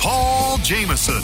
Paul Jamison.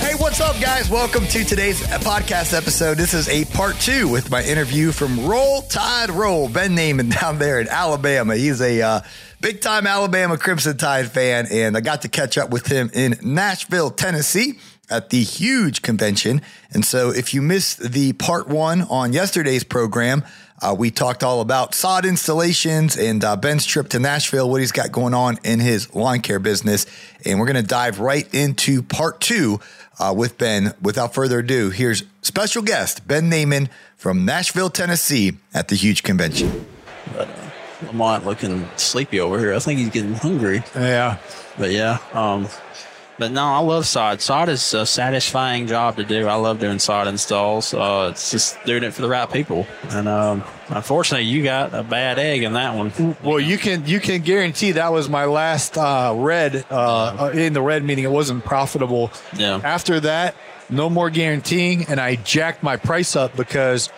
Hey, what's up, guys? Welcome to today's podcast episode. This is a part two with my interview from Roll Tide Roll, Ben Neyman down there in Alabama. He's a uh, big time Alabama Crimson Tide fan, and I got to catch up with him in Nashville, Tennessee at the huge convention. And so if you missed the part one on yesterday's program, uh, we talked all about sod installations and uh, Ben's trip to Nashville, what he's got going on in his lawn care business. And we're going to dive right into part two uh, with Ben. Without further ado, here's special guest Ben Neyman from Nashville, Tennessee at the huge convention. But uh, Lamont looking sleepy over here. I think he's getting hungry. Yeah. But yeah, um, but no, I love sod. Sod is a satisfying job to do. I love doing sod installs. Uh, it's just doing it for the right people. And um, unfortunately, you got a bad egg in that one. Well, you can you can guarantee that was my last uh, red uh, in the red meeting. It wasn't profitable. Yeah. After that, no more guaranteeing, and I jacked my price up because.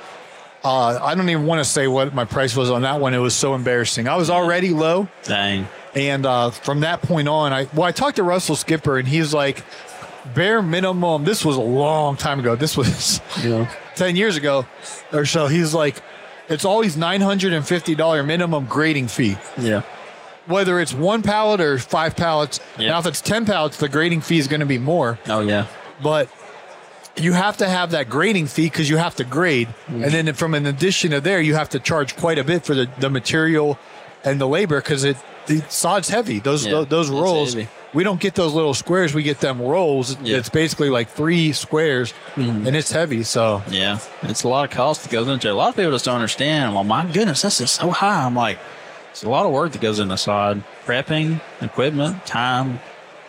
Uh, I don't even want to say what my price was on that one. It was so embarrassing. I was already low. Dang. And uh, from that point on, I well, I talked to Russell Skipper, and he's like, bare minimum. This was a long time ago. This was Yeah. ten years ago or so. He's like, it's always nine hundred and fifty dollar minimum grading fee, Yeah. whether it's one pallet or five pallets. Yeah. Now, if it's ten pallets, the grading fee is going to be more, Oh yeah. but you have to have that grading fee because you have to grade, Mm-hmm. and then from an addition to there, you have to charge quite a bit for the, the material and the labor because it the sod's heavy. Those Yeah, those it's rolls. heavy. We don't get those little squares. We get them rolls. Yeah. Mm-hmm. It's basically like three squares, and it's heavy. So Yeah. It's a lot of cost that goes into it. A lot of people just don't understand. Well, my goodness, this is so high. I'm like, it's a lot of work that goes into sod. Prepping, equipment, time,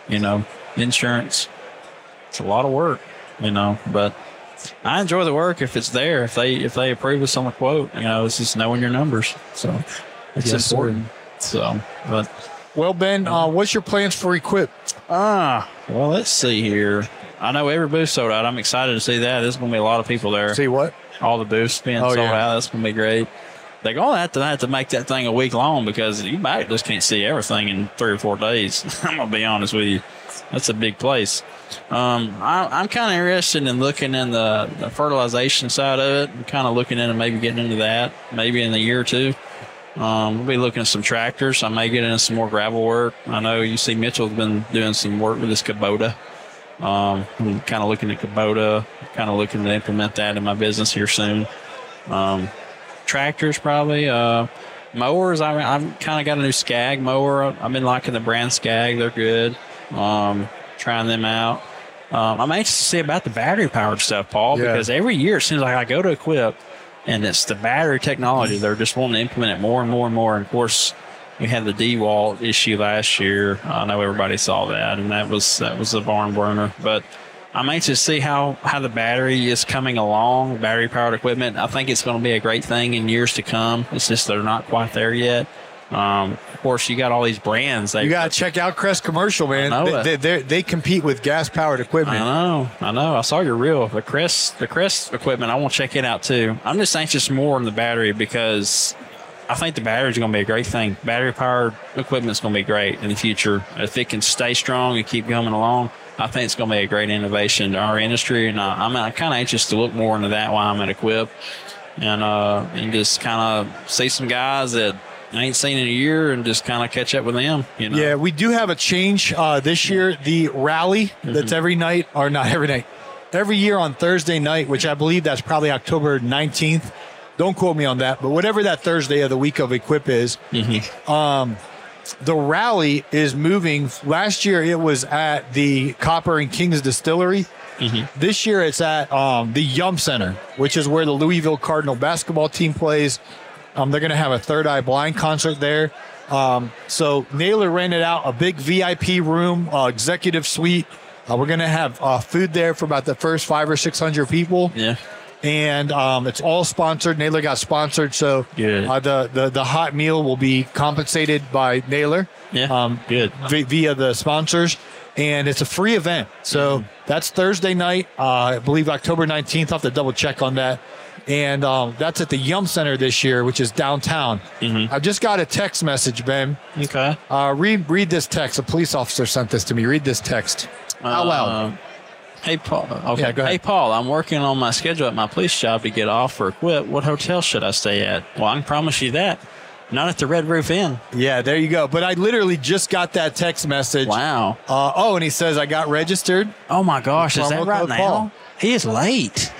you know, insurance. It's a lot of work, you know, but I enjoy the work if it's there. If they if they approve us on the quote, you know, it's just knowing your numbers. So it's Yes, sir. Important. So, but Well, Ben, uh, what's your plans for Equip? ah, well, let's see here. I know every booth sold out. I'm excited to see that. There's going to be a lot of people there. See what? all the booths being Oh, sold yeah. out. That's gonna be great. They're gonna have to have to make that thing a week long because you might just can't see everything in three or four days. I'm gonna be honest with you. That's a big place. Um, I, I'm kind of interested in looking in the, the fertilization side of it. I'm kind of looking into maybe getting into that maybe in a year or two. Um, we'll be looking at some tractors. I may get into some more gravel work. I know you see Mitchell's been doing some work with this Kubota. Um, I'm kind of looking at Kubota, kind of looking to implement that in my business here soon. Um, tractors probably. Uh, mowers, I mean, I've kind of got a new Skag mower. I've been liking the brand Skag. They're good. Um, trying them out. Um, I'm anxious to see about the battery powered stuff, Paul, Yeah. because every year it seems like I go to Equip and it's the battery technology. They're just wanting to implement it more and more and more. And of course, we had the DeWalt issue last year. I know everybody saw that, and that was that was a barn burner. But I'm anxious to see how how the battery is coming along. Battery powered equipment. I think it's going to be a great thing in years to come. It's just they're not quite there yet. Um, of course, you got all these brands. They You got to check out Crest Commercial, man. I know They, they, they compete with gas powered equipment. I know, I know. I saw your reel. The Crest, the Crest equipment. I want to check it out too. I'm just anxious more on the battery because I think the battery is going to be a great thing. Battery powered equipment is going to be great in the future if it can stay strong and keep coming along. I think it's going to be a great innovation to our industry, and I, I'm, I'm kind of anxious to look more into that while I'm at Equip, and uh, and just kind of see some guys that I ain't seen in a year, and just kind of catch up with them. You know, Yeah, we do have a change uh, this year. The rally Mm-hmm. that's every night, or not every night, every year on Thursday night, which I believe that's probably October 19th. Don't quote me on that, but whatever that Thursday of the week of Equip is, Mm-hmm. um, the rally is moving. Last year it was at the Copper and Kings Distillery. Mm-hmm. This year it's at um, the Yum Center, which is where the Louisville Cardinal basketball team plays. Um, they're going to have a Third Eye Blind concert there. Um, so Naylor rented out a big VIP room, uh, executive suite. Uh, we're going to have uh, food there for about the first five or six hundred people Yeah. and um, it's all sponsored. Naylor got sponsored, so. Uh, the, the the hot meal will be compensated by Naylor. Yeah. um, Good. vi- via the sponsors, and it's a free event. So Mm-hmm. that's Thursday night, uh, I believe October nineteenth. I'll have to double check on that. And um, that's at the Yum Center this year, which is downtown. Mm-hmm. I just got a text message, Ben. Okay. Uh, read read this text. A police officer sent this to me. Read this text out loud. Uh, Hey Paul. Okay. Yeah, go ahead. Hey Paul, I'm working on my schedule at my police job to get off or quit. What hotel should I stay at? Well, I can promise you that. Not at the Red Roof Inn. Yeah, there you go. But I literally just got that text message. Wow. Uh, oh, and he says I got registered. Oh my gosh, is that right now? Paul. He is late.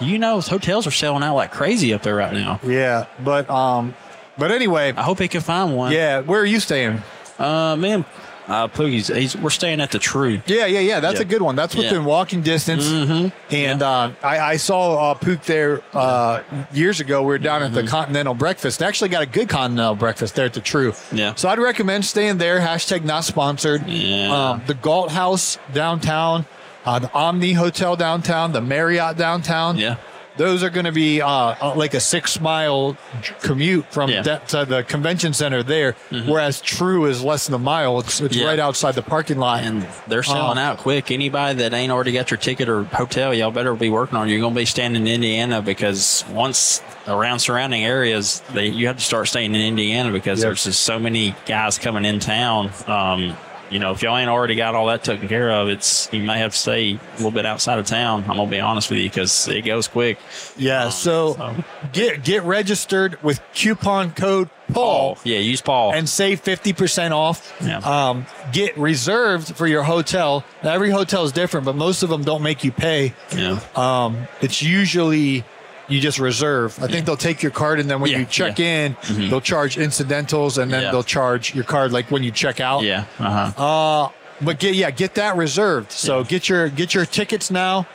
You know, hotels are selling out like crazy up there right now. Yeah, but um, but anyway, I hope he can find one. yeah. Where are you staying? Uh, man, uh, Poogie's, he's, we're staying at the True. Yeah, yeah, yeah. That's Yeah. a good one. That's within Yeah. walking distance. Mm-hmm. And uh, I, I saw uh, Pook there uh, years ago. We were down at Mm-hmm. the Continental Breakfast. They actually got a good Continental Breakfast there at the True. Yeah. So I'd recommend staying there. Hashtag not sponsored. Yeah. Um, the Galt House downtown, uh, the Omni Hotel downtown, the Marriott downtown. Yeah. Those are going to be uh, uh, like a six mile commute from Yeah. that to the convention center there, whereas True is less than a mile. It's, it's Yeah. right outside the parking lot. And they're selling Uh, out quick. Anybody that ain't already got your ticket or hotel, y'all better be working on. it. You're going to be staying in Indiana because once around surrounding areas, they, you have to start staying in Indiana because Yep. there's just so many guys coming in town. Um, you know, if y'all ain't already got all that taken care of, it's you may have to stay a little bit outside of town. I'm gonna be honest with you because it goes quick. Yeah, so so- get get registered with coupon code Paul yeah, use Paul. and save fifty percent off. Yeah. Um, get reserved for your hotel. Now, every hotel is different, but most of them don't make you pay. yeah, Um, it's usually you just reserve. I think they'll take your card and then when Yeah, you check yeah. Mm-hmm. in, they'll charge incidentals and then they'll charge your card like when you check out. yeah, uh huh. Uh, but get yeah, get that reserved. So get your get your tickets now.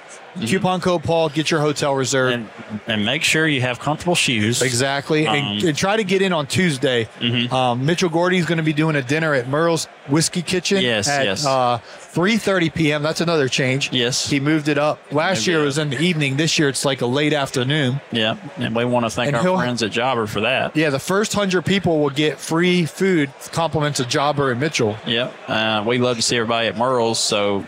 Coupon code Paul. Get your hotel reserved. Mm-hmm. and and make sure you have comfortable shoes. Exactly, and, Um, mm-hmm. and try to get in on Tuesday. Um, Mitchell Gordy's going to be doing a dinner at Merle's Whiskey Kitchen. Yes, at, yes. Uh, Three thirty p.m. That's another change. Yes. he moved it up. Last Maybe, year it was in the evening. This year it's like a late afternoon. Yeah, and we want to thank And our friends at Jobber for that. Yeah, the first hundred people will get free food, compliments of Jobber and Mitchell. Yeah. Uh, we love to see everybody at Merle's. So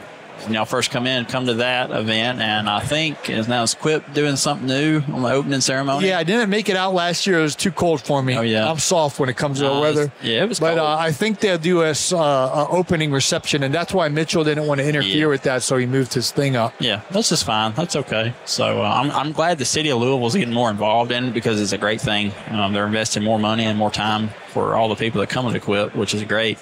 y'all first come in, come to that event. And I think is now is Quip doing something new on the opening ceremony. Yeah, I didn't make it out last year. It was too cold for me. Oh, yeah. I'm soft when it comes to the Uh, weather. yeah, it was But cold. uh, I think they'll do a, uh, a opening reception, and that's why Mitchell didn't want to interfere Yeah. with that, so he moved his thing up. Yeah, that's just fine. That's okay. So uh, I'm, I'm glad the city of Louisville is getting more involved in it because it's a great thing. Um, they're investing more money and more time for all the people that come to Quip, which is great.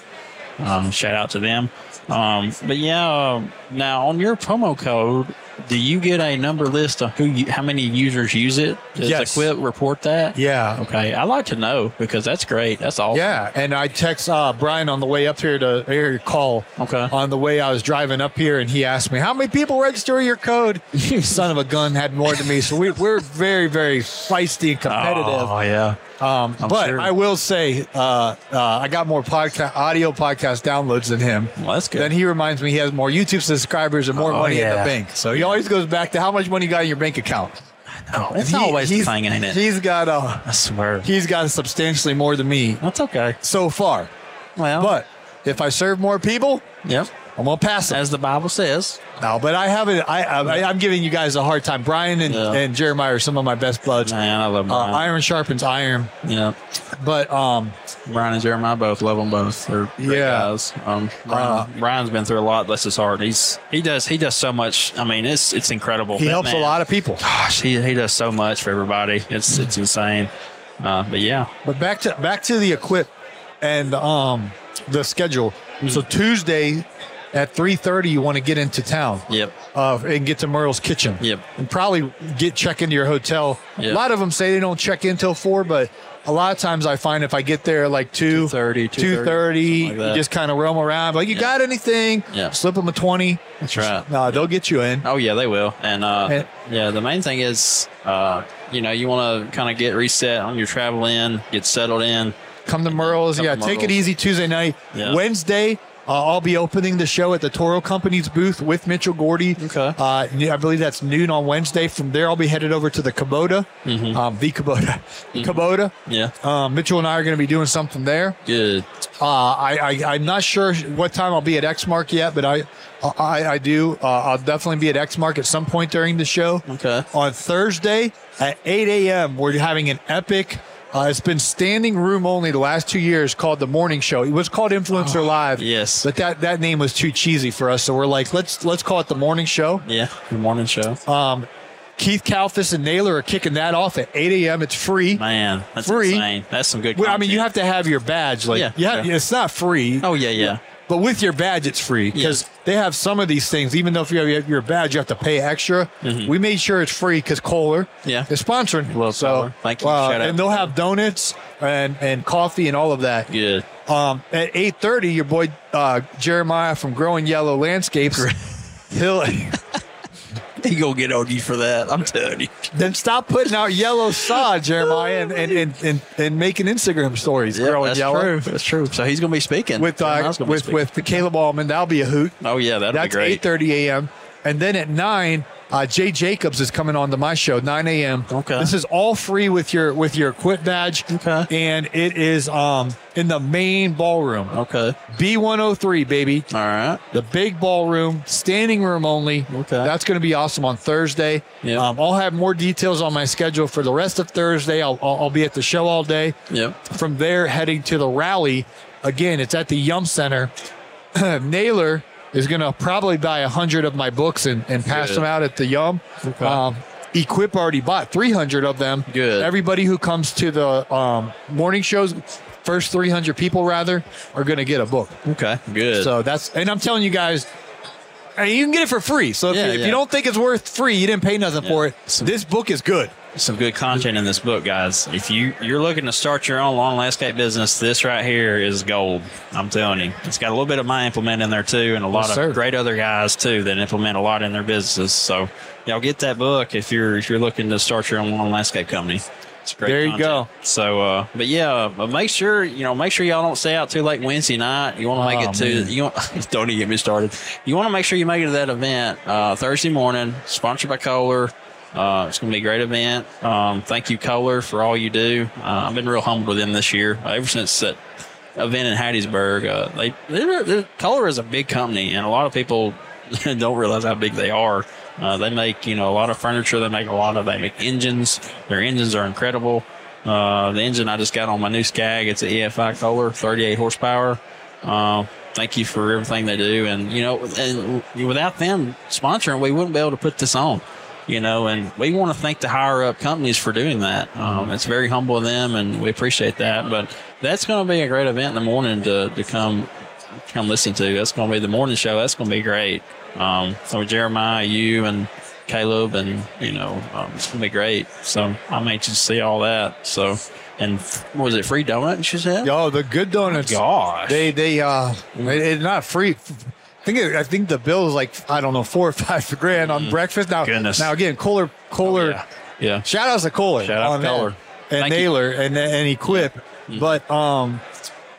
Um, shout out to them. Um, but yeah, uh, now on your promo code, do you get a number list of who, you, how many users use it? Does Yes. Quip report that? Yeah. Okay, I like to know because that's great. That's awesome. Yeah, and I text uh, Brian on the way up here to hear your call. Okay. On the way I was driving up here, and he asked me, "How many people register your code?" Son of a gun had more than me, so we, we're very, very feisty and competitive. Oh yeah. Um, but sure. I will say, uh, uh, I got more podcast, audio podcast downloads than him. Well, that's good. Then he reminds me he has more YouTube subscribers and more Oh, money in the bank. So he always goes back to how much money you got in your bank account. Oh, it's He- always he's- thing, ain't it? He's got uh, I swear. he's got substantially more than me That's okay. so far. Well, But if I serve more people, yep. I'm gonna pass him. As the Bible says. No, but I haven't. I, I I'm giving you guys a hard time. Brian and, Yeah. and Jeremiah are some of my best buds. Man, I love Uh, Brian. iron sharpens iron. yeah. But um, Brian and Jeremiah both love them both. They're great Yeah. guys. Um, Brian, Uh, Brian's been through a lot. Bless his heart. He's he does he does so much. I mean, it's it's incredible. he That helps a lot of people. Gosh, he he does so much for everybody. It's it's insane. Uh, but yeah, But back to back to the equip and um the schedule. So Tuesday at three thirty, you want to get into town. yep, Uh, and get to Merle's Kitchen. Yep. And probably get check into your hotel. Yep. A lot of them say they don't check in till four, but a lot of times I find if I get there like two 2:30, 2:30, 2:30, like you just kind of roam around. Like, you got anything? Yeah. Slip them a twenty. that's right. No, they'll get you in. Oh yeah, they will. And uh, And- yeah, the main thing is uh, you know, you want to kind of get reset on your travel in, get settled in. Come to Merle's. Come Yeah, to take it easy Tuesday night. Yeah. Wednesday, I'll be opening the show at the Toro Company's booth with Mitchell Gordy. Okay. Uh, I believe that's noon on Wednesday. From there, I'll be headed over to the Kubota, um, the Kubota, Kubota. Mm-hmm. Yeah. Um, Mitchell and I are going to be doing something there. Good. Uh, I, I I'm not sure what time I'll be at Exmark yet, but I I, I do. Uh, I'll definitely be at Exmark at some point during the show. Okay. On Thursday at 8 a.m., we're having an epic. Uh, it's been standing room only the last two years called the morning show. It was called Influencer Live. Oh, yes. but that, that name was too cheesy for us, so we're like, let's let's call it the morning show. Yeah. Good morning show. Um, Keith Kalfas and Naylor are kicking that off at 8 a.m. It's free. Man, that's free. insane. That's some good. Well, I mean, you have to have your badge. Like, Yeah, yeah, yeah. it's not free. Oh yeah, yeah. But with your badge, it's free because they have some of these things. Even though if you have your badge, you have to pay extra. We made sure it's free because Kohler Mm-hmm. Yeah. is sponsoring. Love so. Thank you. uh, Shout out and they'll have donuts and, and coffee and all of that. Good. Um, at eight thirty, your boy uh, Jeremiah from Growing Yellow Landscapes. He'll He gonna get on you for that. I'm telling you. then stop putting out yellow sod, Jeremiah, and and, and, and, and making Instagram stories. growing that's yellow true. That's true. So he's gonna be speaking with uh, Jeremiah's gonna be with speaking. with the Caleb Allman. That'll be a hoot. Oh yeah, that'll That's be great. eight thirty a.m. And then at nine, uh, Jay Jacobs is coming on to my show, nine a.m. Okay. This is all free with your with your Quip badge. Okay. And it is um in the main ballroom, Okay. B one hundred three, baby. All right. The big ballroom, standing room only. Okay. That's going to be awesome on Thursday. Yeah. Um, I'll have more details on my schedule for the rest of Thursday. I'll, I'll, I'll be at the show all day. Yep. From there, heading to the rally. Again, it's at the Yum Center. Naylor is going to probably buy a hundred of my books and, and pass Good. them out at the Yum. Okay. Um, Equip already bought 300 of them. Good. Everybody who comes to the um, morning shows, first 300 people rather, are going to get a book. Okay. Good. So that's, and I'm telling you guys, I mean, you can get it for free. So if, Yeah, you, if yeah. you don't think it's worth free, you didn't pay nothing for it. This book is good. Some good content in this book, guys. If you you're looking to start your own lawn landscape business, this right here is gold. I'm telling you, it's got a little bit of my implement in there too, and a lot Yes, of sir. great other guys too that implement a lot in their businesses. So y'all get that book if you're if you're looking to start your own lawn landscape company. It's great. There you content. go. So, uh, but yeah, but make sure you know make sure y'all don't stay out too late Wednesday night. You want to make Oh, it to man. you want don't even get me started. You want to make sure you make it to that event uh, Thursday morning, sponsored by Kohler. Uh, it's going to be a great event. Um, thank you, Kohler, for all you do. Uh, I've been real humbled with them this year. Uh, ever since that event in Hattiesburg, uh, they they're, they're, Kohler is a big company, and a lot of people don't realize how big they are. Uh, they make you know a lot of furniture. They make a lot of they make engines. Their engines are incredible. Uh, the engine I just got on my new Skag, it's an EFI Kohler, 38 horsepower. Thank you for everything they do, and you know, and without them sponsoring, we wouldn't be able to put this on. You know, and we want to thank the higher up companies for doing that. Um, it's very humble of them, and we appreciate that. But that's going to be a great event in the morning to, to come come listen to. That's going to be the morning show. That's going to be great. Um, so Jeremiah, you and Caleb, and you know, um, it's going to be great. So I'm anxious to see all that. So, and what was it free donut? She said. Yo, the good donuts. Gosh. They they uh, it's not free. I think it, I think the bill is like I don't know four or five grand on breakfast. Now, Mm. Goodness. now again, Kohler Kohler. yeah. Yeah. Shout outs to Kohler. Shout out to that. Kohler. and Thank you. Mm. Naylor and and Equip, but um,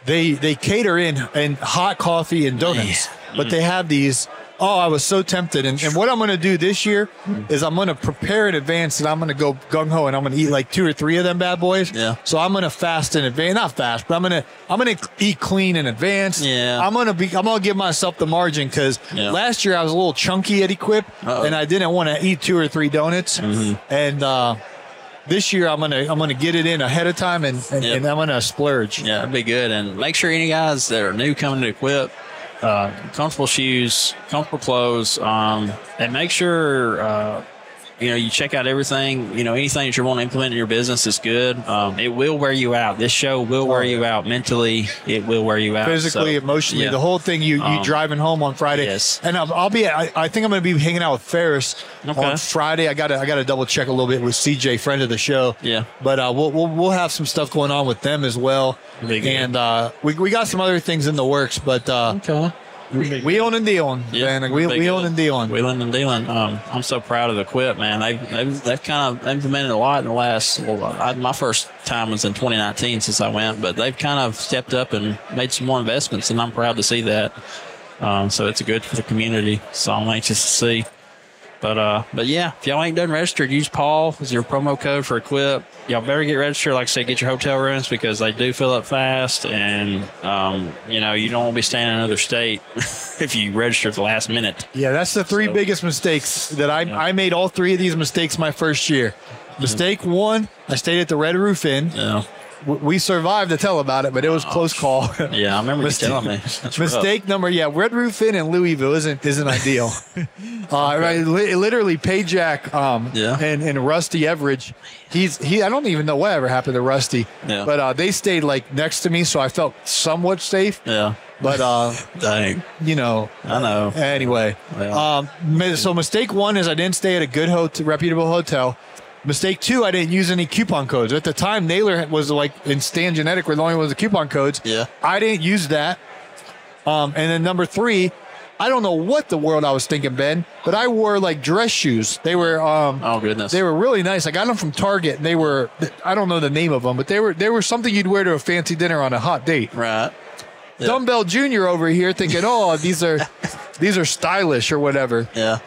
they they cater in and hot coffee and donuts, Yeah. but they have these. Oh, I was so tempted, and, and what I'm going to do this year Mm. is I'm going to prepare in advance, and I'm going to go gung ho, and I'm going to eat like two or three of them bad boys. Yeah. So I'm going to fast in advance, not fast, but I'm going to I'm going to eat clean in advance. Yeah. I'm going to be I'm going to give myself the margin because Yeah. last year I was a little chunky at Equip, Uh-oh. Mm-hmm. and I didn't want to eat two or three donuts, Mm-hmm. and. uh this year I'm gonna I'm gonna get it in ahead of time and and, Yep. and I'm gonna splurge. Yeah, it'd be good. And make sure any guys that are new coming to equip, uh, comfortable shoes, comfortable clothes, um, and make sure uh, you know you check out everything. You know anything that you want to implement in your business is good. Um, it will wear you out. This show will wear you out mentally. It will wear you out Physically, So, emotionally, yeah. the whole thing. You you Um, driving home on Friday, yes. and I'll, I'll be. I, I think I'm going to be hanging out with Ferris Okay. on Friday. I got to I got to double check a little bit with CJ, friend of the show. Yeah. but uh, we'll, we'll we'll have some stuff going on with them as well, and uh, we we got some other things in the works. But uh, Okay. Wheeling and dealing, Yeah, man. Wheel, big wheeling deal. and dealing. Wheeling and dealing. Um, I'm so proud of the Quip, man. They've, they've, they've kind of implemented a lot in the last, well, I, my first time was in 2019 since I went, but they've kind of stepped up and made some more investments, and I'm proud to see that. Um, so it's good for the community. So I'm anxious to see. But uh, but yeah, if y'all ain't done registered, use Paul as your promo code for Equip. Y'all better get registered. Like I said, get your hotel rooms because they do fill up fast, and um, you know you don't want to be staying in another state if you register at the last minute. Yeah, that's the three So- biggest mistakes that I I made. All three of these mistakes my first year. Mistake one, I stayed at the Red Roof Inn. Yeah, We survived to tell about it, but it was close call. yeah, I remember you Mistake- telling me. That's rough. Number, yeah, Red Roof Inn in Louisville isn't isn't ideal. uh, right, li- literally, Payjack um, Yeah. and, and Rusty Everidge. He's he. I don't even know what ever happened to Rusty. Yeah. But uh, they stayed like next to me, so I felt somewhat safe. Yeah, But uh, dang, you know, I know. Anyway, Well. um, so mistake one is I didn't stay at a good hotel, reputable hotel. Mistake two, I didn't use any coupon codes. At the time, Naylor was like in Stan Genetic where the only ones with coupon codes. Yeah. I didn't use that. Um, and then number three, I don't know what the world I was thinking, Ben, but I wore like dress shoes. They were um, Oh goodness, they were really nice. I got them from Target, and they were I don't know the name of them, but they were they were something you'd wear to a fancy dinner on a hot date. right. Yeah. Dumbbell Junior over here thinking, oh, these are these are stylish or whatever. Yeah,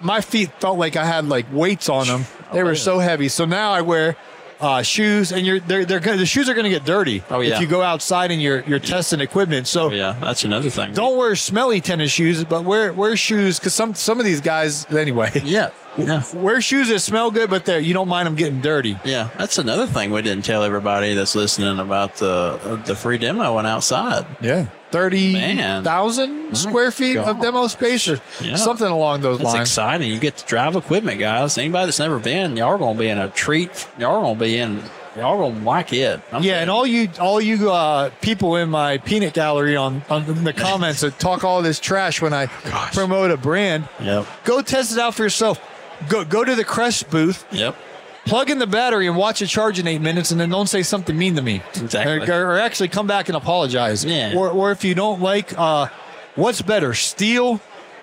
My feet felt like I had like weights on them. They Oh, were yeah. so heavy. So now I wear uh, shoes, and you're they're, they're gonna, the shoes are going to get dirty. Oh, yeah. if you go outside and you're you're testing equipment. So Oh, yeah, that's another thing. don't wear smelly tennis shoes, but wear wear shoes because some some of these guys anyway. Yeah, yeah. Wear shoes that smell good, but they you don't mind them getting dirty. Yeah, that's another thing we didn't tell everybody that's listening about the the free demo and outside. Yeah, thirty Man. square feet of demo space or Yeah. something along those That's lines. exciting. You get to drive equipment, guys. Anybody that's never been, y'all are gonna be in a treat. Y'all are gonna be in. Y'all gonna like it. I'm Yeah, and all you all you uh, people in my peanut gallery on, on the comments that talk all this trash when I promote a brand, Yep. go test it out for yourself. Go go to the Crest booth, Yep. plug in the battery, and watch it charge in eight minutes, and then don't say something mean to me. Exactly. Or, or actually come back and apologize. Yeah. Or or if you don't like, uh, what's better, Stihl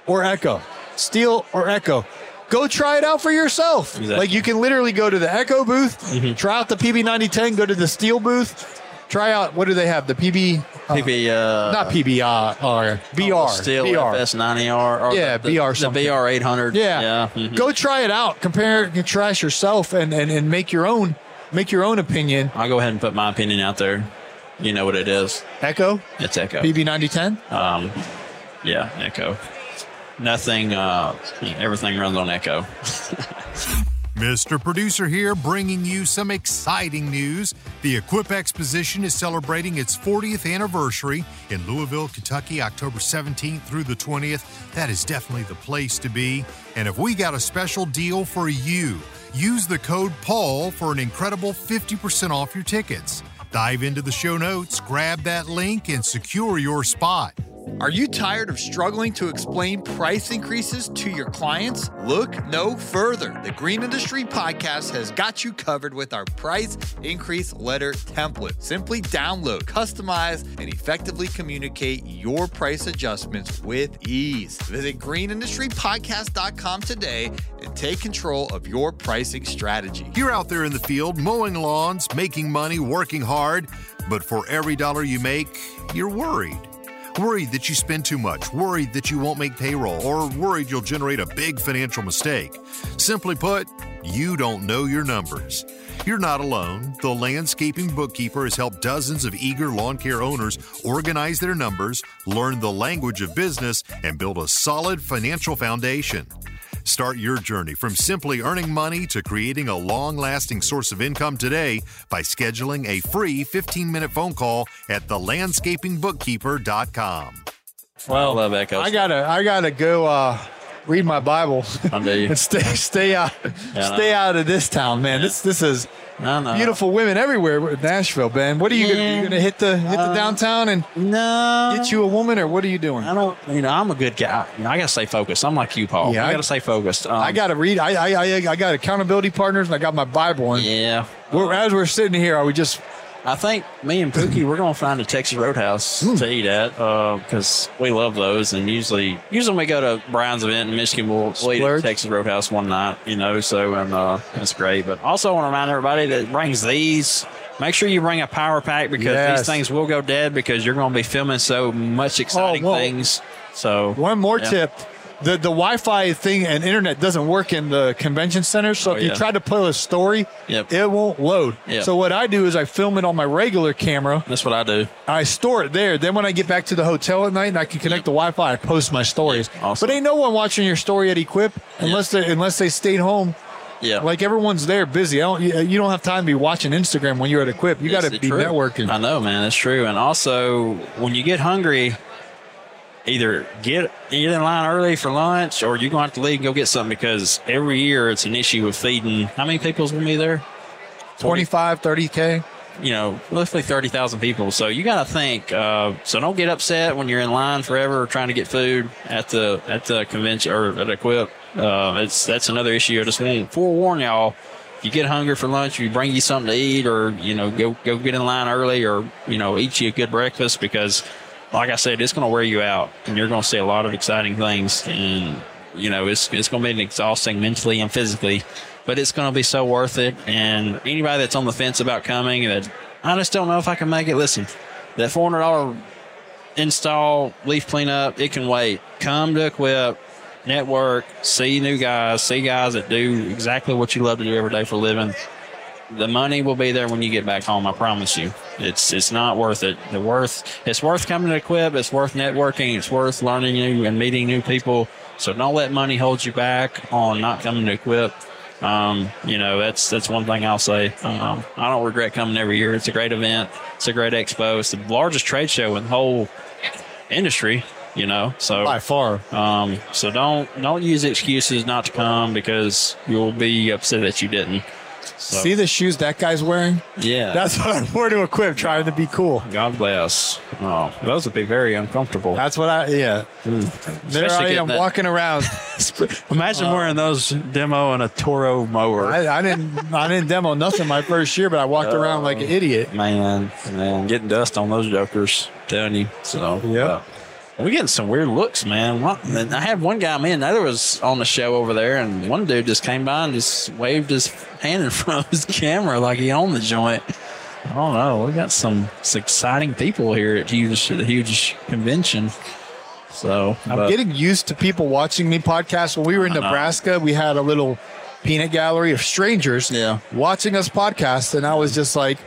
or Echo? Stihl or Echo? Go try it out for yourself. Exactly. Like you can literally go to the Echo booth, Mm-hmm. try out the PB9010, go to the Stihl booth, try out what do they have? The PB, PB, uh, not PBR, or BR, Stihl BR. FS90R. Or Yeah, the, BR The something. BR 800. Yeah. Yeah. mhm. Go try it out. Compare and contrast yourself and, and, and make your own make your own opinion. I'll go ahead and put my opinion out there. You know what it is. Echo, It's Echo. PB9010. Um, yeah, Echo. Nothing. Uh, everything runs on Echo. Mr. Producer here bringing you some exciting news. The Equip Exposition is celebrating its 40th anniversary in Louisville, Kentucky, October 17th through the 20th. That is definitely the place to be. And if we got a special deal for you, use the code PAUL for an incredible 50% off your tickets. Dive into the show notes, grab that link, and secure your spot. Are you tired of struggling to explain price increases to your clients? Look no further. The Green Industry Podcast has got you covered with our price increase letter template. Simply download, customize, and effectively communicate your price adjustments with ease. Visit greenindustrypodcast.com today and take control of your pricing strategy. You're out there in the field mowing lawns, making money, working hard, but for every dollar you make, you're worried. Worried that you spend too much, worried that you won't make payroll, or worried you'll generate a big financial mistake. Simply put, you don't know your numbers. You're not alone. The Landscaping Bookkeeper has helped dozens of eager lawn care owners organize their numbers, learn the language of business, and build a solid financial foundation. Start your journey from simply earning money to creating a long lasting source of income today by scheduling a free 15 minute phone call at thelandscapingbookkeeper.com. Well, I love Echoes. I gotta I gotta go uh, read my Bible and stay stay out Yeah, stay out of this town, man. This this is I know. beautiful women everywhere in Nashville, Ben. What are you gonna you gonna hit the hit the Uh, downtown and No. get you a woman or what are you doing? I don't. You know, I'm a good guy. You know, I gotta stay focused. I'm like you, Paul. Yeah, I I- gotta stay focused. Um, I gotta read. I, I I I got accountability partners and I got my Bible and Yeah. we're, as we're sitting here, are we just I think me and Pookie, we're gonna find a Texas Roadhouse to eat at because we love those. And usually, usually when we go to Brian's event in Michigan, we'll, we'll eat at Texas Roadhouse one night. You know, so and uh, that's great. But also, I want to remind everybody that brings these. Make sure you bring a power pack because Yes. these things will go dead because you're going to be filming so much exciting whoa. things. So One more yeah. tip. The, the Wi-Fi thing and internet doesn't work in the convention center. So Oh, if you try to play a story, Yep. it won't load. Yep. So what I do is I film it on my regular camera. That's what I do. I store it there. Then when I get back to the hotel at night and I can connect the Wi-Fi, I post my stories. Awesome. But ain't no one watching your story at Equip unless they unless they stayed home. Yeah. Like everyone's there busy. I don't, you, you don't have time to be watching Instagram when you're at Equip. You got to be true? networking. I know, man. That's true. And also, when you get hungry, either get get in line early for lunch, or you're going to have to leave and go get something because every year it's an issue with feeding. How many people's gonna be there? 25, 30K. You know, roughly thirty thousand people. So you got to think. Uh, so don't get upset when you're in line forever trying to get food at the at the convention or at Equip. Uh, it's that's another issue. I just want to forewarn y'all. If you get hungry for lunch, you bring you something to eat, or you know, go go get in line early, or you know, eat you a good breakfast because, like I said, it's going to wear you out, and you're going to see a lot of exciting things, and you know, it's it's going to be exhausting mentally and physically, but it's going to be so worth it. And anybody that's on the fence about coming, that I just don't know if I can make it. Listen, that four hundred dollar install leaf cleanup, it can wait. Come to Equip, network, see new guys, see guys that do exactly what you love to do every day for a living. The money will be there when you get back home. I promise you. It's it's not worth it. The worth it's worth coming to Equip. It's worth networking. It's worth learning new and meeting new people. So don't let money hold you back on not coming to Equip. Um, you know that's that's one thing I'll say. Um, I don't regret coming every year. It's a great event. It's a great expo. It's the largest trade show in the whole industry. You know, so By far. um, so don't don't use excuses not to come because you'll be upset that you didn't. So, See the shoes that guy's wearing? yeah, That's what I'm wore to Equip, trying to be cool. God bless. Oh, those would be very uncomfortable. That's what I, yeah. There Especially I am that- walking around. Imagine wearing those demo and a Toro mower. I, I didn't I didn't demo nothing my first year, but I walked around like an idiot. man, man, getting dust on those jokers. Telling you. So yeah. uh, we're getting some weird looks, man. I had one guy, man, another was on the show over there, and one dude just came by and just waved his hand in front of his camera like he owned the joint. I don't know. We got some, exciting people here at huge, at huge convention. So I'm but- getting used to people watching me podcast. When we were in. Nebraska, we had a little peanut gallery of strangers Yeah. watching us podcast, and I was just like,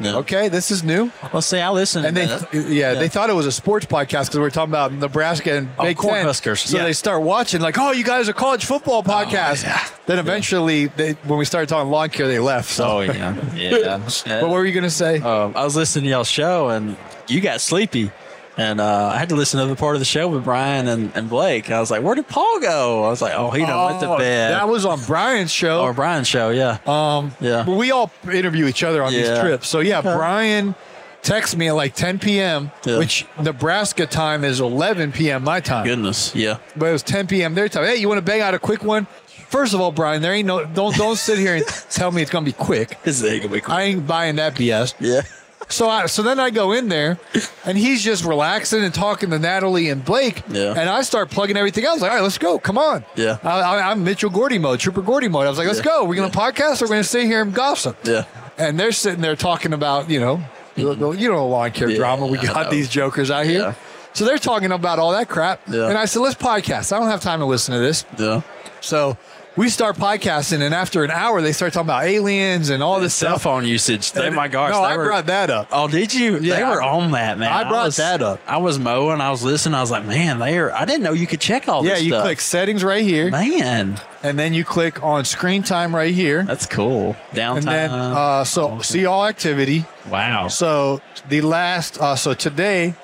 Yeah. okay, this is new. Well, see, I listen. And they, to that. yeah, they thought it was a sports podcast because we were talking about Nebraska and Oh, Big Ten. Cornhuskers, So yeah. Oh, they start watching, like, oh, you guys are college football podcast. yeah. Then eventually, they, when we started talking lawn care, they left. So, Oh yeah, yeah. what were you gonna say? um, I was listening to y'all's show and you got sleepy. And uh, I had to listen to the part of the show with Brian and, and Blake. I was like, where did Paul go? I was like, oh, he done went to Oh, bed. That was on Brian's show. or Brian's show, yeah. Um, Yeah. But we all interview each other on these trips. So yeah, Okay. Brian texts me at like 10 p.m., Yeah. which Nebraska time is 11 p.m. my time. Goodness, yeah. But it was 10 p.m. their time. Hey, you want to bang out a quick one? First of all, Brian, there ain't no don't don't sit here and tell me it's gonna be quick. This ain't gonna be quick. I ain't buying that BS. yeah. So I so then I go in there, and he's just relaxing and talking to Natalie and Blake. Yeah. And I start plugging everything else. Like, all right, let's go. Come on. Yeah. I, I, I'm Mitchell Gordy mode, Trooper Gordy mode. I was like, let's Yeah. go. We're gonna podcast. Or we're gonna sit here and gossip. Yeah. And they're sitting there talking about you know, you know, you know, lawn care Yeah, drama. We got these jokers out here. Yeah. So they're talking about all that crap. Yeah. And I said, let's podcast. I don't have time to listen to this. Yeah. So we start podcasting, and after an hour, they start talking about aliens and all this Cell stuff. phone usage. Oh my gosh. No, they I were- brought that up. Oh, did you? Yeah, they were on that, man. I brought was- that up. I was mowing. I was listening. I was like, man, they are. I didn't know you could check all this. Yeah, this you stuff. click settings right here, Man, and then you click on screen time right here, that's cool. Downtime. and then uh, so see all activity. wow. So the last, uh, so today,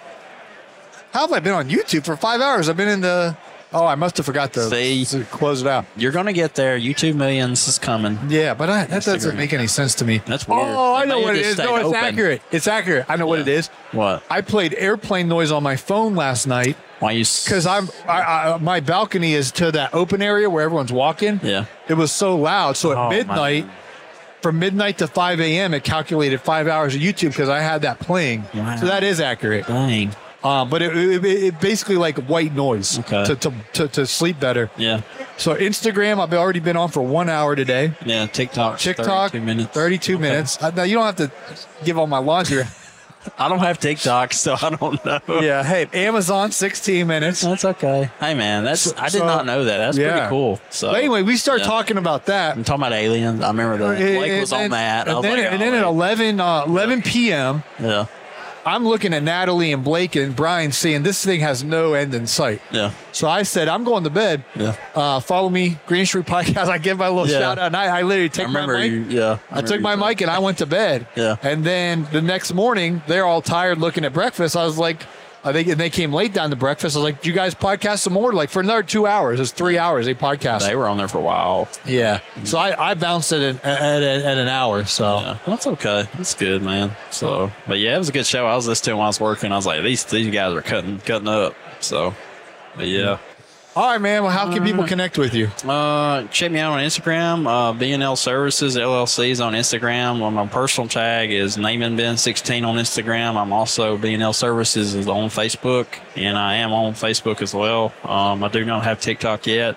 how have I been on YouTube for five hours? I've been in the. Oh, I must have forgot to, See? to close it out. You're gonna get there. YouTube millions is coming. Yeah, but I, that doesn't make any sense to me. That's weird. Oh, I know what it is. just No, it's open. accurate. It's accurate. I know what it is. What? I played airplane noise on my phone last night Why you? because I'm I, I, my balcony is to that open area where everyone's walking. Yeah. it was so loud. So at Oh, midnight, man. from midnight to 5 a.m. It calculated five hours of YouTube because I had that playing. Wow. So that is accurate. Dang. Um, but it, it, it basically like white noise Okay. to, to, to, to sleep better. Yeah. So Instagram, I've already been on for one hour today. Yeah. TikTok. TikTok, 32 minutes. 32 Okay. minutes. I, now you don't have to give all my laundry. I don't have TikTok, so I don't know. yeah. Hey, Amazon, 16 minutes. That's okay. Hey man, that's I did So- not know that. That's Yeah. pretty cool. So But anyway, we start Yeah. talking about that. I'm talking about aliens. I remember the Blake was on that. I And was then, like, and then oh, at wait. 11, uh, 11 p.m., yeah, I'm looking at Natalie and Blake and Brian saying this thing has no end in sight. yeah, So I said, I'm going to bed. yeah. Uh, follow me, Green Street Podcast. I give my little Yeah. shout out. And I, I literally I take remember my mic. you. Yeah, I took my mic and I went to bed. Yeah. And then the next morning, they're all tired looking at breakfast. I was like, I think and they came late down to breakfast. I was like, "Do you guys podcast some more?" Like for another two hours. It's three hours. They podcast. They were on there for a while. yeah. So I, I bounced it at, at, at, at an hour. So Yeah, that's okay. That's good, man. So, but yeah, it was a good show. I was listening while I was working. I was like, these these guys are cutting cutting up. So, but yeah. All right, man. Well, how can people connect with you? Uh, check me out on Instagram. Uh, BNL Services LLC's on Instagram. Well, my personal tag is NamanBen16 on Instagram. I'm also BNL Services is on Facebook, and I am on Facebook as well. Um, I do not have TikTok yet.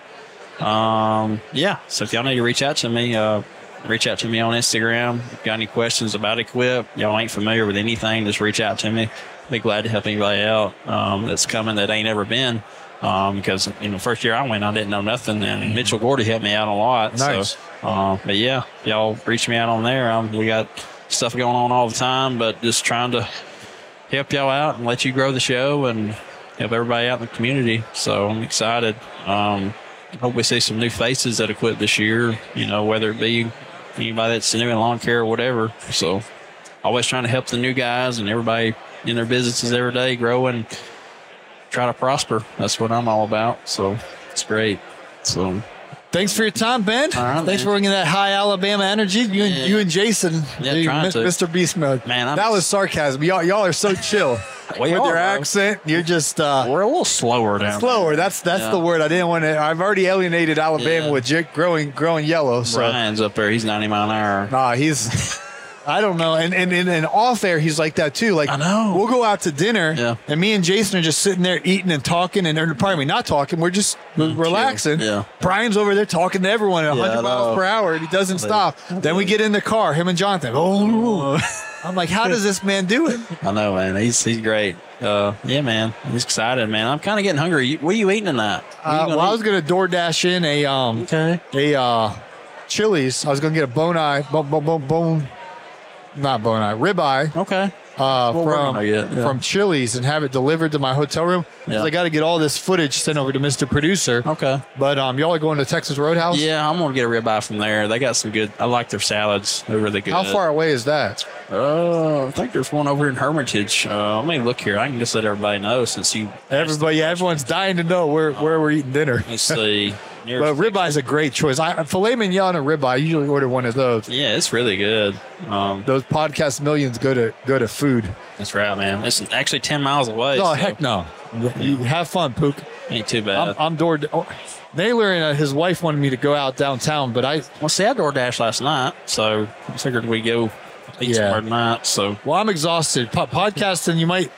Um, yeah. So if y'all need to reach out to me, uh, reach out to me on Instagram. If you got any questions about Equip, y'all ain't familiar with anything, just reach out to me. Be glad to help anybody out um, that's coming that ain't ever been. Um, because you know, first year I went, I didn't know nothing, and Mitchell Gordy helped me out a lot. Nice. So, uh, but yeah, y'all reach me out on there. Um, we got stuff going on all the time, but just trying to help y'all out and let you grow the show and help everybody out in the community. So I'm excited. Um, hope we see some new faces that equip this year. You know, whether it be anybody that's new in lawn care or whatever. So always trying to help the new guys and everybody in their businesses every day grow and try to prosper. That's what I'm all about. So it's great. So Thanks for your time, Ben. Right, Thanks man. for bringing that high Alabama energy. You and Yeah. you and Jason, Yeah, you, trying Mi- to. Mr. Beast Mode. Man, I'm- that was sarcasm. Y'all, y'all are so chill with your bro. accent. You're just uh, we're a little slower down slower. That's that's Yeah. the word. I didn't want to. I've already alienated Alabama with Jake growing growing yellow. So there. Brian's up there. He's 90 mile an hour. Nah, he's. I don't know. And and, and and off air, he's like that too. Like I know. We'll go out to dinner, Yeah. and me and Jason are just sitting there eating and talking, and or, pardon me, not talking. We're just relaxing. Yeah. Brian's over there talking to everyone at Yeah, 100 I miles per hour, and he doesn't stop. Then we get in the car, him and Jonathan. Oh, I'm like, how does this man do it? I know, man. He's he's great. Uh, yeah, man. He's excited, man. I'm kind of getting hungry. You, what are you eating tonight? You Uh, well, I was gonna DoorDash in a um okay. a uh Chili's. I was gonna get a bone eye, bone, bone, bone, bone not bone eye, rib eye. Okay. uh, Well, from yeah. from Chili's and have it delivered to my hotel room. Yeah. I got to get all this footage sent over to Mr. Producer. Okay. But um, y'all are going to Texas Roadhouse. Yeah, I'm gonna get a ribeye from there. They got some good. I like their salads. They're really good. How far away is that? Uh, I think there's one over in Hermitage. Uh, let me look here. I can just let everybody know since you. Everybody, yeah, everyone's dying to know where, where we're eating dinner. Let's see. Near- But ribeye is a great choice. I filet mignon and ribeye. I usually order one of those. yeah, it's really good. Um, Those podcast millions go to go to food. that's right, man. It's actually ten miles away. Oh so heck no! You have fun, Pook. Ain't too I'm, bad. I'm door. Oh, Naylor and uh, his wife wanted me to go out downtown, but I well, see, I DoorDash last night, so I figured we go eat Yeah. somewhere tonight. So Well, I'm exhausted. Po- podcasting, you might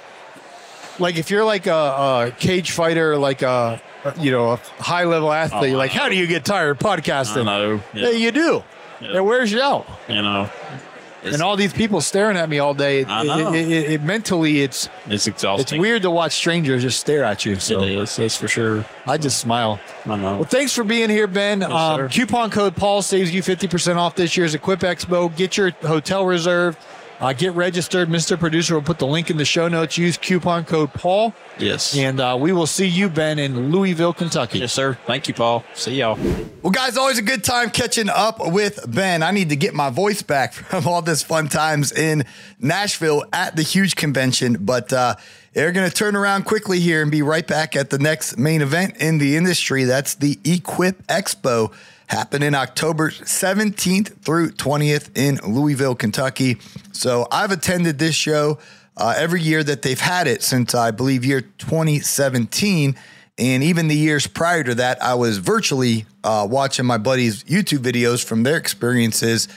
like if you're like a, a cage fighter, like a you know a high level athlete. you're like, how do you get tired podcasting? Yeah, Yeah, you do. Yeah. It wears you out. you know, And all these people staring at me all day. It, I know. it- it- it- mentally, it's it's exhausting. it's weird to watch strangers just stare at you. So It is. That's for sure. I just smile. I know. Well, thanks for being here, Ben. um, coupon code Paul saves you 50% off this year's Equip Expo. Get your hotel reserved. Uh, get registered. Mr. Producer will put the link in the show notes. Use coupon code Paul. Yes. And uh, we will see you, Ben, in Louisville, Kentucky. Yes, sir. Thank you, Paul. See y'all. Well, guys, always a good time catching up with Ben. I need to get my voice back from all this fun times in Nashville at the huge convention, but uh, they're going to turn around quickly here and be right back at the next main event in the industry. That's the Equip Expo happening October 17th through 20th in Louisville, Kentucky. So I've attended this show uh, every year that they've had it since I believe year 2017. And even the years prior to that, I was virtually uh, watching my buddies' YouTube videos from their experiences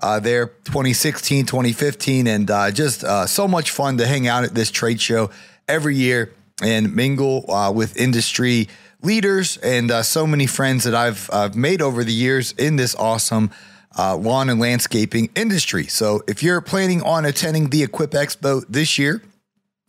uh, there 2016, 2015, and uh, just uh, so much fun to hang out at this trade show every year and mingle uh, with industry leaders and uh, so many friends that I've, I've made over the years in this awesome uh, lawn and landscaping industry. So if you're planning on attending the Equip Expo this year,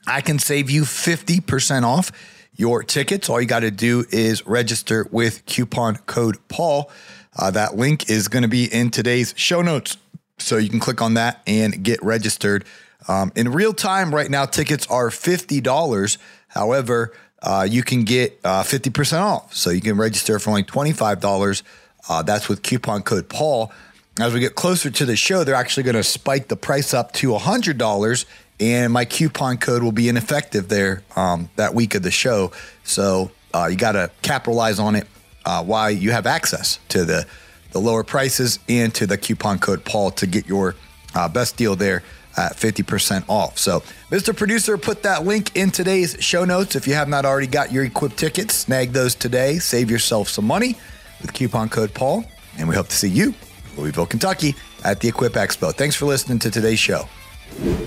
I can save you 50% off your tickets. All you got to do is register with coupon code Paul. Uh, that link is going to be in today's show notes. So you can click on that and get registered. Um, in real time, right now, tickets are $50. However, uh, you can get uh, 50% off. So you can register for only $25. Uh, that's with coupon code Paul. As we get closer to the show, they're actually going to spike the price up to $100 and my coupon code will be ineffective there um, that week of the show. So uh, you got to capitalize on it uh, while you have access to the the lower prices and to the coupon code Paul to get your uh, best deal there at 50% off. So, Mr. Producer, put that link in today's show notes. If you have not already got your Equip tickets, snag those today. Save yourself some money with coupon code Paul. And we hope to see you Louisville, Kentucky at the Equip Expo. Thanks for listening to today's show.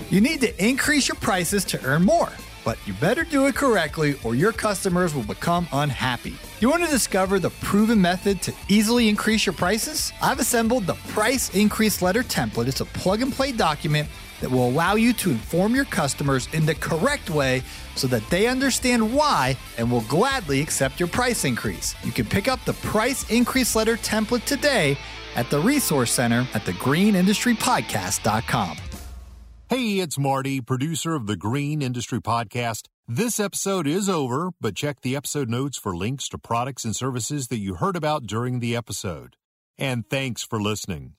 You need to increase your prices to earn more, but you better do it correctly or your customers will become unhappy. You want to discover the proven method to easily increase your prices? I've assembled the Price Increase Letter template. It's a plug and play document that will allow you to inform your customers in the correct way so that they understand why and will gladly accept your price increase. You can pick up the Price Increase Letter template today at the Resource Center at thegreenindustrypodcast.com. Hey, it's Marty, producer of the Green Industry Podcast. This episode is over, but check the episode notes for links to products and services that you heard about during the episode. And thanks for listening.